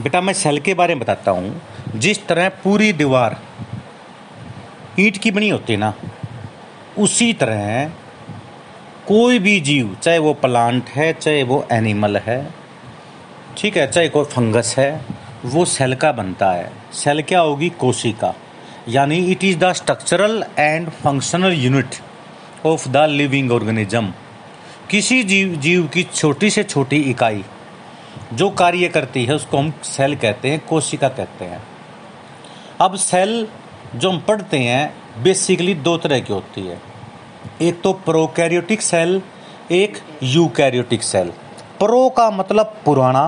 बेटा, मैं सेल के बारे में बताता हूँ। जिस तरह पूरी दीवार ईंट की बनी होती है ना, उसी तरह कोई भी जीव, चाहे वो प्लांट है, चाहे वो एनिमल है, ठीक है, चाहे कोई फंगस है, वो सेल का बनता है। सेल क्या होगी? कोशिका। यानी it is the structural and functional unit of the living organism किसी जीव जीव की छोटी से छोटी इकाई जो कार्य करती है, उसको हम सेल कहते हैं, कोशिका कहते हैं। अब सेल जो हम पढ़ते हैं बेसिकली दो तरह की होती है। एक तो प्रोकैरियोटिक सेल एक यूकैरियोटिक सेल प्रो का मतलब पुराना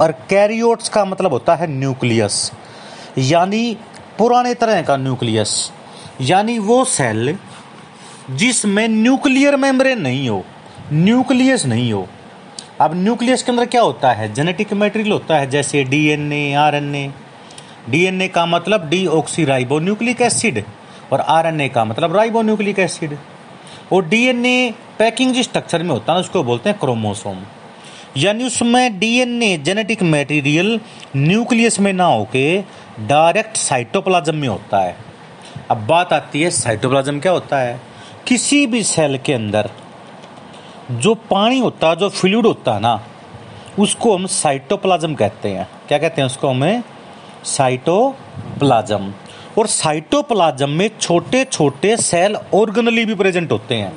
और कैरियोट्स का मतलब होता है न्यूक्लियस यानी पुराने तरह का न्यूक्लियस यानी वो सेल जिसमें न्यूक्लियर मेम्ब्रेन नहीं हो न्यूक्लियस नहीं हो। अब न्यूक्लियस के अंदर क्या होता है? जेनेटिक मटेरियल होता है, जैसे डीएनए आरएनए डीएनए का मतलब D oxy ribo nucleic acid और आरएनए का मतलब राइबो न्यूक्लिक एसिड और डीएनए पैकिंग जिस स्ट्रक्चर में होता है उसको बोलते हैं क्रोमोसोम यानी उसमें डीएनए जेनेटिक मटेरियल न्यूक्लियस में ना होके डायरेक्ट साइटोप्लाज्म में होता है। अब बात आती है साइटोप्लाज्म क्या होता है? किसी भी सेल के अंदर जो पानी होता है जो फ्लूड होता है ना, उसको हम साइटोप्लाज्म कहते हैं। क्या कहते हैं उसको हमें? साइटोप्लाज्म और साइटोप्लाज्म में छोटे छोटे सेल ऑर्गनली भी प्रेजेंट होते हैं।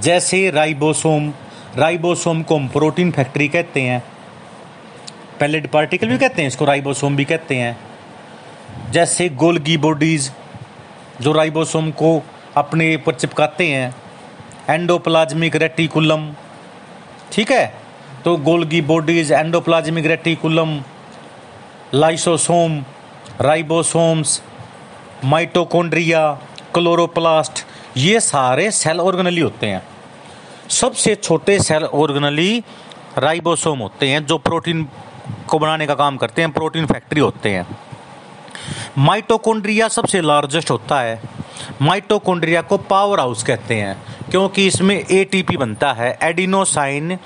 जैसे राइबोसोम राइबोसोम को हम प्रोटीन फैक्ट्री कहते हैं। पैलेट पार्टिकल भी कहते हैं, इसको राइबोसोम भी कहते हैं। जैसे गोल्गी बॉडीज जो राइबोसोम को अपने ऊपर चिपकाते हैं। एंडोप्लाज्मिक रेटिकुलम ठीक है? तो Golgi bodies endoplasmic reticulum lysosome ribosomes mitochondria chloroplast ये सारे सेल ऑर्गनली होते हैं। सबसे छोटे सेल ऑर्गनली राइबोसोम होते हैं, जो प्रोटीन को बनाने का काम करते हैं प्रोटीन फैक्ट्री होते हैं। माइटोकॉन्ड्रिया सबसे लार्जेस्ट होता है। माइटोकॉन्ड्रिया को पावर हाउस कहते हैं, क्योंकि इसमें एटीपी बनता है, adenosine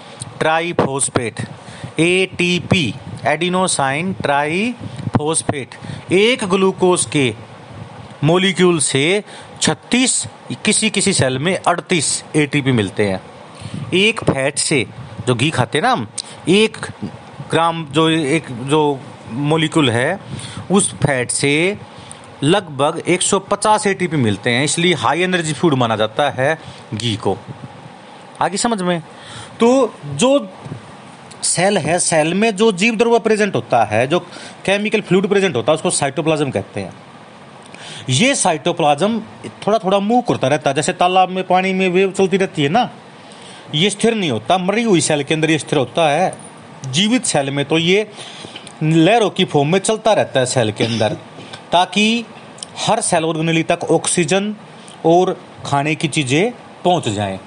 triphosphate ATP adenosine triphosphate एक ग्लूकोज के मोलिक्यूल से 36 किसी किसी सेल में 38 एटीपी मिलते हैं। एक फैट से, जो घी खाते हैं ना एक ग्राम, जो एक, जो मोलिक्यूल है, उस फैट से लगभग 150 एटीपी मिलते हैं, इसलिए हाई एनर्जी फ़ूड माना जाता है घी को। आगे समझ में? तो जो सेल है सेल में जो जीव द्रव्य प्रेजेंट होता है, जो केमिकल फ्लूड प्रेजेंट होता है, उसको साइटोप्लाज्म कहते हैं। ये साइटोप्लाज्म थोड़ा थोड़ा मूव करता रहता है, जैसे तालाब में पानी में वेव चलती रहती है ना, ये स्थिर नहीं होता, मरी हुई सेल के अंदर ये स्थिर होता है, जीवित सेल में तो ये लहरों की फॉर्म में चलता रहता है सेल के अंदर। ताकि हर सेल ऑर्गेनली तक ऑक्सीजन और खाने की चीज़ें पहुँच जाएँ।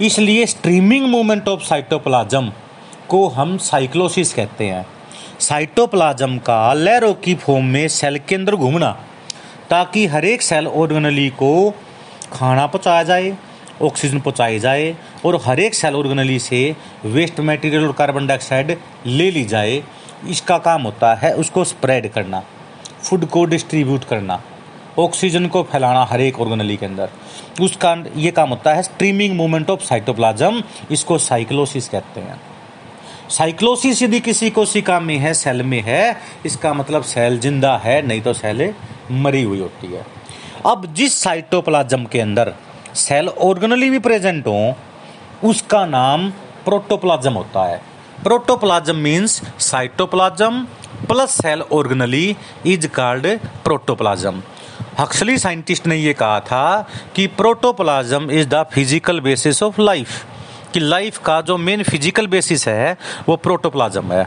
इसलिए स्ट्रीमिंग मूवमेंट ऑफ़ साइटोप्लाज्म को हम साइक्लोसिस कहते हैं। साइटोप्लाज्म का लहरों की फॉर्म में सेल के अंदर घूमना, ताकि हर एक सेल ऑर्गेनली को खाना पहुँचाया जाए ऑक्सीजन पहुंचाई जाए, और हर एक सेल ऑर्गेनली से वेस्ट मटेरियल और कार्बन डाइऑक्साइड ले ली जाए। इसका काम होता है उसको स्प्रेड करना। फ़ूड को डिस्ट्रीब्यूट करना, ऑक्सीजन को फैलाना हर एक ऑर्गेनली के अंदर। उसका ये काम होता है स्ट्रीमिंग मूवमेंट ऑफ़ साइटोप्लाज्म, इसको साइक्लोसिस कहते हैं। साइक्लोसिस यदि किसी कोशिका में है, सेल में है, इसका मतलब सेल ज़िंदा है, नहीं तो सेल मरी हुई होती है। अब जिस साइटोप्लाज्म के अंदर सेल ऑर्गेनली भी प्रेजेंट हो, उसका नाम प्रोटोप्लाज्म होता है। Protoplasm means cytoplasm plus cell organelle is called protoplasm. Huxley scientist ने यह कहा था कि protoplasm is the physical basis of life कि लाइफ का जो मेन फ़िज़िकल बेसिस है, वो प्रोटोप्लाज्म है।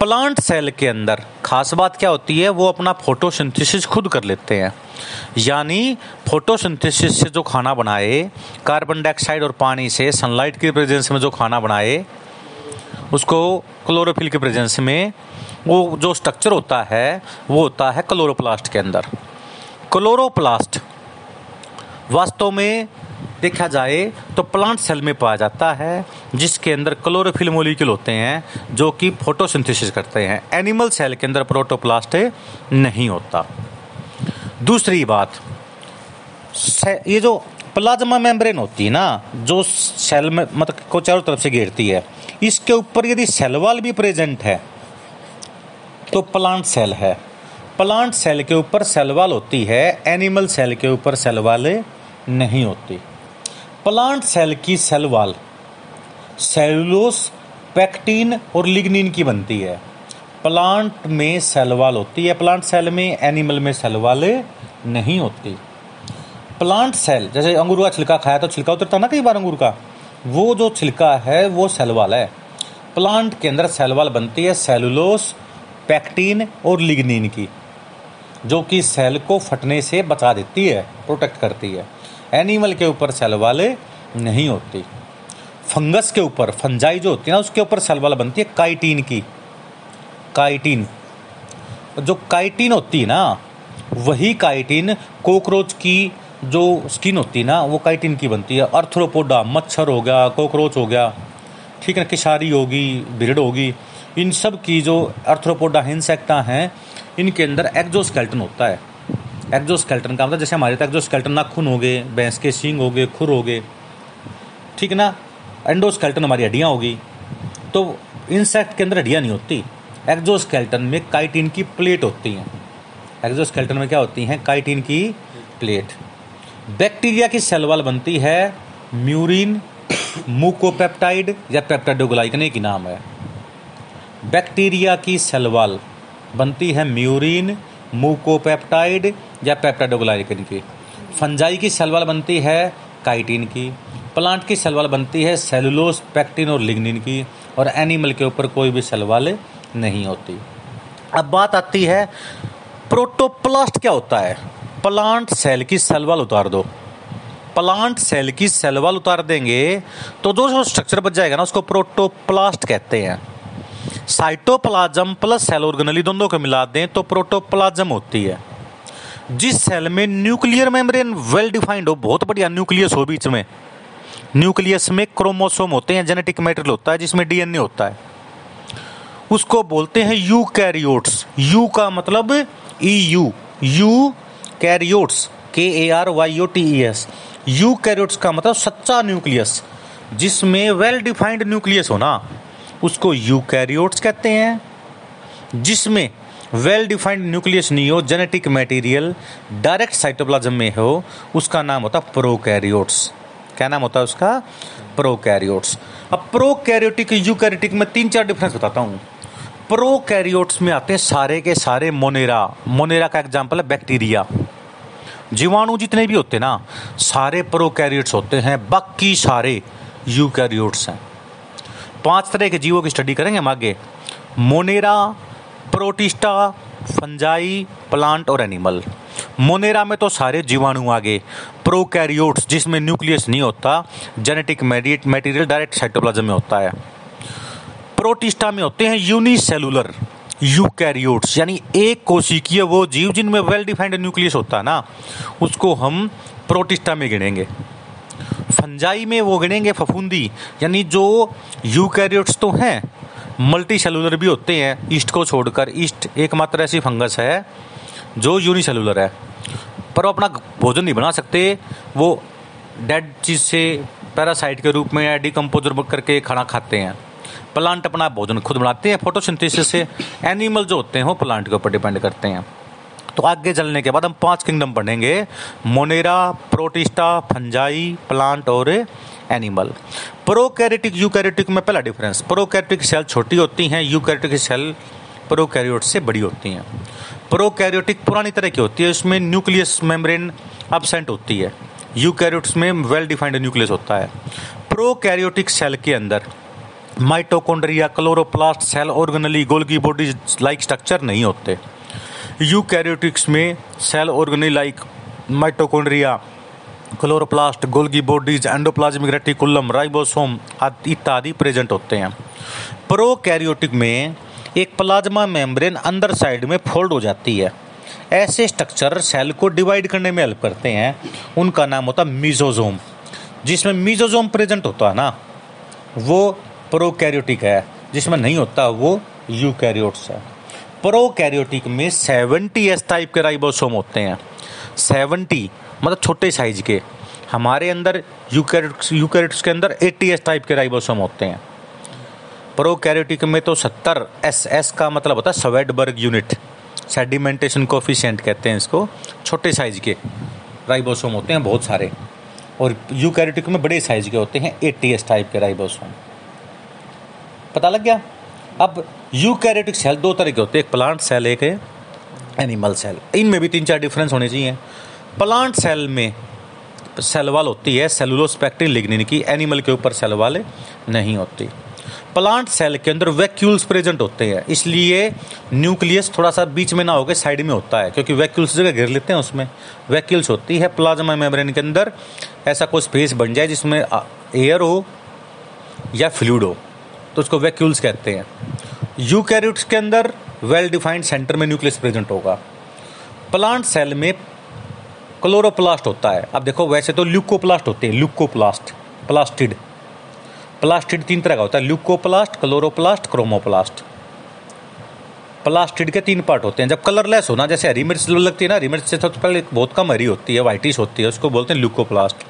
प्लांट सेल के अंदर खास बात क्या होती है, वो अपना फोटोसिंथेसिस खुद कर लेते हैं। यानी फोटोसिंथेसिस से जो खाना बनाए कार्बन डाइऑक्साइड और पानी से सनलाइट की प्रेजेंस में जो खाना बनाए उसको क्लोरोफिल के प्रेजेंस में, वो जो स्ट्रक्चर होता है, वो होता है क्लोरोप्लास्ट के अंदर। क्लोरोप्लास्ट वास्तव में देखा जाए तो प्लांट सेल में पाया जाता है, जिसके अंदर क्लोरोफिल मोलिक्यूल होते हैं, जो कि फोटोसिंथेसिस करते हैं। एनिमल सेल के अंदर प्रोटोप्लास्ट नहीं होता। दूसरी बात ये जो प्लाज्मा मेम्ब्रेन होती है ना, जो सेल में मतलब को चारों तरफ़ से घेरती है इसके ऊपर यदि सेल वाल भी प्रेजेंट है तो प्लांट सेल है। प्लांट सेल के ऊपर सेल वाल होती है, एनिमल सेल के ऊपर सेल वाल नहीं होती। प्लांट सेल की सेल वाल सेलुलोस, पैक्टीन और लिग्निन की बनती है। प्लांट में सेल वाल होती है, प्लांट सेल में, एनिमल में सेल वाल नहीं होती। प्लांट सेल, जैसे अंगूर का छिलका खाया तो छिलका उतरता ना कई बार अंगूर का? वो जो छिलका है, वो सेलवाल है। प्लांट के अंदर सेलवाल बनती है सेलुलोस, पैक्टीन और लिग्निन की, जो कि सेल को फटने से बचा देती है, प्रोटेक्ट करती है। एनिमल के ऊपर सेल वाले नहीं होती। फंगस के ऊपर, फंजाई जो होती है ना, उसके ऊपर सेलवाल बनती है, काइटीन की। काइटीन, जो काइटीन होती है ना, वही काइटीन कोकरोच की जो स्किन होती है ना, वो काइटिन की बनती है। अर्थरोपोडा मच्छर हो गया कॉकरोच हो गया, ठीक है किशारी होगी भिड़ होगी, इन सब की जो अर्थरोपोडा इंसेक्टा हैं, इनके अंदर एक्जोस्केल्टन होता है। एक्जोस्केल्टन का मतलब जैसे हमारे तक एक्जोस्केल्टन नाखून हो गए, भैंस के सींग हो गए, खुर हो गए, ठीक है ना एंडोस्केल्टन हमारी हड्डियाँ होगी। तो इंसेक्ट के अंदर हड्डियाँ नहीं होती एक्जोस्केल्टन में काइटिन की प्लेट होती हैं। एक्जोस्केल्टन में क्या होती हैं? काइटिन की प्लेट बैक्टीरिया की सेल वाल बनती है म्यूरिन, मुकोपेप्टाइड या पेप्टाइडोग्लाइकने की नाम है। बैक्टीरिया की सेल वाल बनती है म्यूरिन, मुकोपेप्टाइड या पेप्टाइडोग्लाइकन की। फंजाई की सेलवाल बनती है काइटिन की। प्लांट की सेलवाल बनती है सेलुलोस, पैक्टिन और लिग्निन की, और एनिमल के ऊपर कोई भी सेलवाल नहीं होती। अब बात आती है प्रोटोप्लास्ट क्या होता है? प्लांट सेल की सेलवाल उतार दो। प्लांट सेल की सेलवाल उतार देंगे तो जो स्ट्रक्चर बच जाएगा ना, उसको प्रोटोप्लास्ट कहते हैं। साइटोप्लाज्म प्लस सेल ऑर्गेनली दोनों को मिला दें तो प्रोटोप्लाज्म होती है। जिस सेल में न्यूक्लियर मेम्ब्रेन वेल डिफाइंड हो, बहुत बढ़िया न्यूक्लियस हो बीच में। न्यूक्लियस में क्रोमोसोम होते हैं जेनेटिक मैटेरियल होता है, जिसमें डीएनए होता है। उसको बोलते हैं यू कैरियोट्स यू का मतलब ई eu eukaryotes K A R Y O T E S eukaryotes का मतलब सच्चा न्यूक्लियस, जिसमें वेल डिफाइंड न्यूक्लियस हो ना उसको यू कैरियोट्स कहते हैं, जिसमें वेल डिफाइंड न्यूक्लियस नहीं हो जेनेटिक मटेरियल डायरेक्ट साइटोप्लाज्म में हो, उसका नाम होता है प्रोकैरियोट्स क्या नाम होता है उसका? प्रोकैरियोट्स अब प्रोकैरियोटिक यूकैरियोटिक में तीन चार डिफरेंस बताता हूँ। प्रोकैरियोट्स में आते हैं सारे के सारे मोनेरा। मोनेरा का एग्ज़ाम्पल है बैक्टीरिया जीवाणु जितने भी होते ना, सारे प्रोकैरियोट्स होते हैं, बाकी सारे यूकैरियोट्स हैं। पाँच तरह के जीवों की स्टडी करेंगे हम आगे। मोनेरा, प्रोटिस्टा, फंजाई, प्लांट और एनिमल। मोनेरा में तो सारे जीवाणु आगे। प्रोकैरियोट्स, जिसमें न्यूक्लियस नहीं होता, जेनेटिक मटेरियल डायरेक्ट साइटोप्लाज्म में होता है। प्रोटिस्टा में होते हैं यूनिसेलुलर। यूकैरियोट्स, यानी एक कोशिकीय वो जीव जिनमें वेल डिफाइंड न्यूक्लियस होता है ना, उसको हम प्रोटिस्टा में गिनेंगे। फंजाई में वो गिनेंगे फफूंदी, यानी जो यूकैरियोट्स तो हैं मल्टी सेलुलर भी होते हैं, ईस्ट को छोड़कर, ईस्ट एकमात्र ऐसी फंगस है जो यूनिसेलुलर है। पर वो अपना भोजन नहीं बना सकते, वो डेड चीज़ से पैरासाइट के रूप में या डिकम्पोजर करके खाना खाते हैं। प्लांट अपना भोजन खुद बनाते हैं फोटोसिंथेसिस से एनिमल जो होते हैं, वो प्लांट के ऊपर डिपेंड करते हैं। तो आगे चलने के बाद हम पाँच किंगडम पढ़ेंगे। मोनेरा, प्रोटिस्टा, फंजाई प्लांट और एनिमल प्रोकैरिटिक यूकैरियोटिक में पहला डिफरेंस प्रोकैरियोटिक सेल छोटी होती हैं यूकैरियोटिक सेल प्रोकैरियोट से बड़ी होती हैं। प्रोकैरियोटिक पुरानी तरह की होती है उसमें न्यूक्लियस मेम्ब्रेन अबसेंट होती है। यूकैरियोट्स में वेल डिफाइंड न्यूक्लियस होता है। प्रोकैरियोटिक सेल के अंदर mitochondria, chloroplast, cell organelle, Golgi bodies like structure नहीं होते। यूकैरियोटिक्स में cell organelle like mitochondria, chloroplast, Golgi bodies endoplasmic reticulum, ribosome इत्यादि प्रेजेंट होते हैं। प्रोकैरियोटिक में एक प्लाज्मा मेम्ब्रेन अंदर साइड में फोल्ड हो जाती है। ऐसे स्ट्रक्चर सेल को डिवाइड करने में हेल्प करते हैं। उनका नाम होता है मीजोजोम जिसमें मीजोजोम प्रेजेंट होता है ना, वो प्रोकैरियोटिक है, जिसमें नहीं होता वो यूकैरियोट्स है। प्रोकैरियोटिक में सेवेंटी एस टाइप के राइबोसोम होते हैं। सेवेंटी मतलब छोटे साइज़ के। हमारे अंदर यूकैरियोट्स यूकैरियोट्स के अंदर एट्टी एस टाइप के राइबोसोम होते हैं। प्रोकैरियोटिक में तो सत्तर एस एस का मतलब होता है सवेडबर्ग यूनिट। सेडिमेंटेशन कोफिशियंट कहते हैं इसको। छोटे साइज़ के राइबोसोम होते हैं बहुत सारे। और यूकैरियोटिक में बड़े साइज़ के होते हैं एट्टी एस टाइप के राइबोसोम। पता लग गया? अब यूकैरियोटिक सेल दो तरह के होते हैं। एक प्लांट सेल, एक है एनिमल सेल। इनमें भी तीन चार डिफरेंस होने चाहिए। प्लांट सेल में सेल वाल होती है सेलुलोस्पेक्टिन लिग्निन की। एनिमल के ऊपर सेल वाल नहीं होती। प्लांट सेल के अंदर वैक्यूल्स प्रेजेंट होते हैं। इसलिए न्यूक्लियस थोड़ा सा बीच में ना होकर साइड में होता है, क्योंकि वैक्यूल्स जगह घेर लेते हैं उसमें। वैक्यूल्स होती है प्लाज्मा मेम्ब्रेन के अंदर ऐसा कोई स्पेस बन जाए जिसमें एयर हो या फ्लूड हो। तो उसको वैक्यूल्स कहते हैं। यूकैरियोट्स के अंदर वेल डिफाइंड सेंटर में न्यूक्लियस प्रेजेंट होगा। प्लांट सेल में क्लोरोप्लास्ट होता है। अब देखो, वैसे तो ल्यूकोप्लास्ट होते हैं ल्यूकोप्लास्ट प्लास्टिड प्लास्टिड तीन तरह का होता है ल्यूकोप्लास्ट क्लोरोप्लास्ट क्रोमोप्लास्ट प्लास्टिड के तीन पार्ट होते हैं। जब कलरलेस होना जैसे हरी मिर्च लगती है ना, हरी मिर्च से सबसे पहले बहुत कम हरी होती है वाइटिश होती है, उसको बोलते हैं ल्यूकोप्लास्ट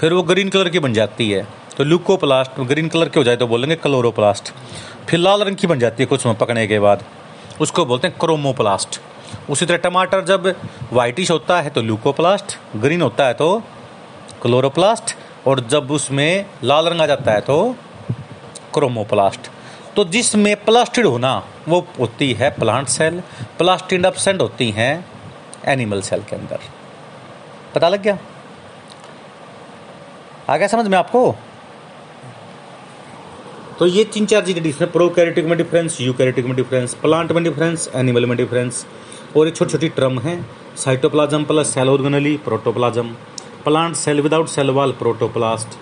फिर वो ग्रीन कलर की बन जाती है। तो ल्यूकोप्लास्ट ग्रीन कलर के हो जाए तो बोलेंगे क्लोरोप्लास्ट फिर लाल रंग की बन जाती है कुछ पकने के बाद। उसको बोलते हैं क्रोमोप्लास्ट उसी तरह टमाटर जब वाइटिश होता है तो ल्यूकोप्लास्ट ग्रीन होता है तो क्लोरोप्लास्ट और जब उसमें लाल रंग आ जाता है तो क्रोमोप्लास्ट तो जिसमें प्लास्टिड होना वो होती है प्लांट सेल प्लास्टिड अपसेंट होती हैं एनिमल सेल के अंदर। पता लग गया? आ गया समझ में आपको? तो ये तीन चार चीज़ें डिफरेंस प्रोकैरियोटिक में डिफरेंस यूकैरियोटिक में डिफरेंस प्लांट में डिफरेंस एनिमल में डिफरेंस और ये छोटी छोटी टर्म है cytoplasm plus cell organelle protoplasm plant cell without cell wall protoplast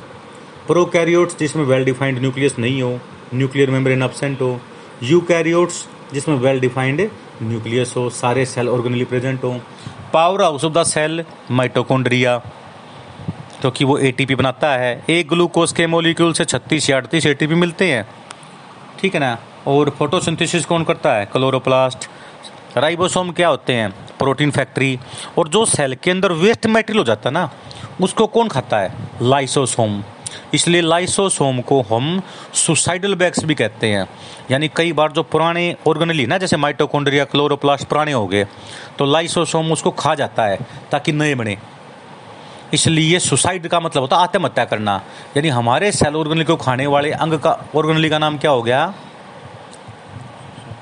prokaryotes जिसमें वेल डिफाइंड न्यूक्लियस नहीं हो न्यूक्लियर मेम्ब्रेन एबसेंट हो। यूकैरियोट्स जिसमें वेल डिफाइंड न्यूक्लियस हो, सारे सेल ऑर्गेनली प्रेजेंट हो। Power house of the cell mitochondria क्योंकि वो एटीपी बनाता है। एक ग्लूकोज के मोलिक्यूल से छत्तीस या अड़तीस एटीपी मिलते हैं। ठीक है ना? और फोटोसिंथेसिस कौन करता है? क्लोरोप्लास्ट राइबोसोम क्या होते हैं? प्रोटीन फैक्ट्री और जो सेल के अंदर वेस्ट मटेरियल हो जाता है ना, उसको कौन खाता है? लाइसोसोम इसलिए लाइसोसोम को हम सुसाइडल बैग्स भी कहते हैं। यानी कई बार जो पुराने ऑर्गेनली ना, जैसे माइटोकॉन्ड्रिया क्लोरोप्लास्ट पुराने हो गए तो लाइसोसोम उसको खा जाता है, ताकि नए बने। इसलिए सुसाइड का मतलब होता है आत्महत्या करना। यानी हमारे सेल ऑर्गेनली को खाने वाले अंग का, ऑर्गेनली का नाम क्या हो गया?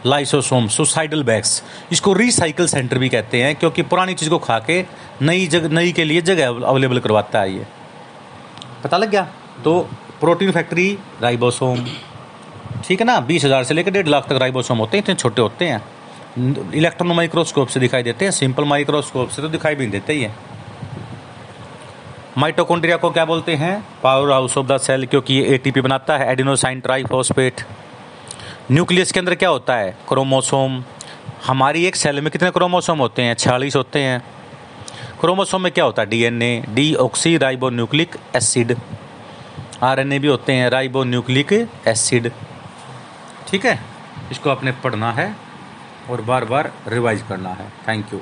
लाइसोसोम सुसाइडल बैग्स इसको रिसाइकल सेंटर भी कहते हैं, क्योंकि पुरानी चीज़ को खा के नई जगह नई के लिए जगह अवेलेबल करवाता है ये। पता लग गया? तो प्रोटीन फैक्ट्री राइबोसोम ठीक है ना? बीस हज़ार से लेकर डेढ़ लाख तक राइबोसोम होते हैं, इतने छोटे होते हैं। इलेक्ट्रॉन माइक्रोस्कोप से दिखाई देते हैं, सिंपल माइक्रोस्कोप से तो दिखाई भी नहीं देते ही है माइटोकॉन्ड्रिया को क्या बोलते हैं? Power house of the cell क्योंकि ये एटीपी बनाता है एडिनोसाइन ट्राइफॉस्फेट न्यूक्लियस के अंदर क्या होता है? क्रोमोसोम हमारी एक सेल में कितने क्रोमोसोम होते हैं? छियालीस होते हैं। क्रोमोसोम में क्या होता है? DNA D oxy ribo nucleic acid RNA भी होते हैं राइबो न्यूक्लिक एसिड ठीक है? इसको आपने पढ़ना है और बार बार रिवाइज करना है। Thank you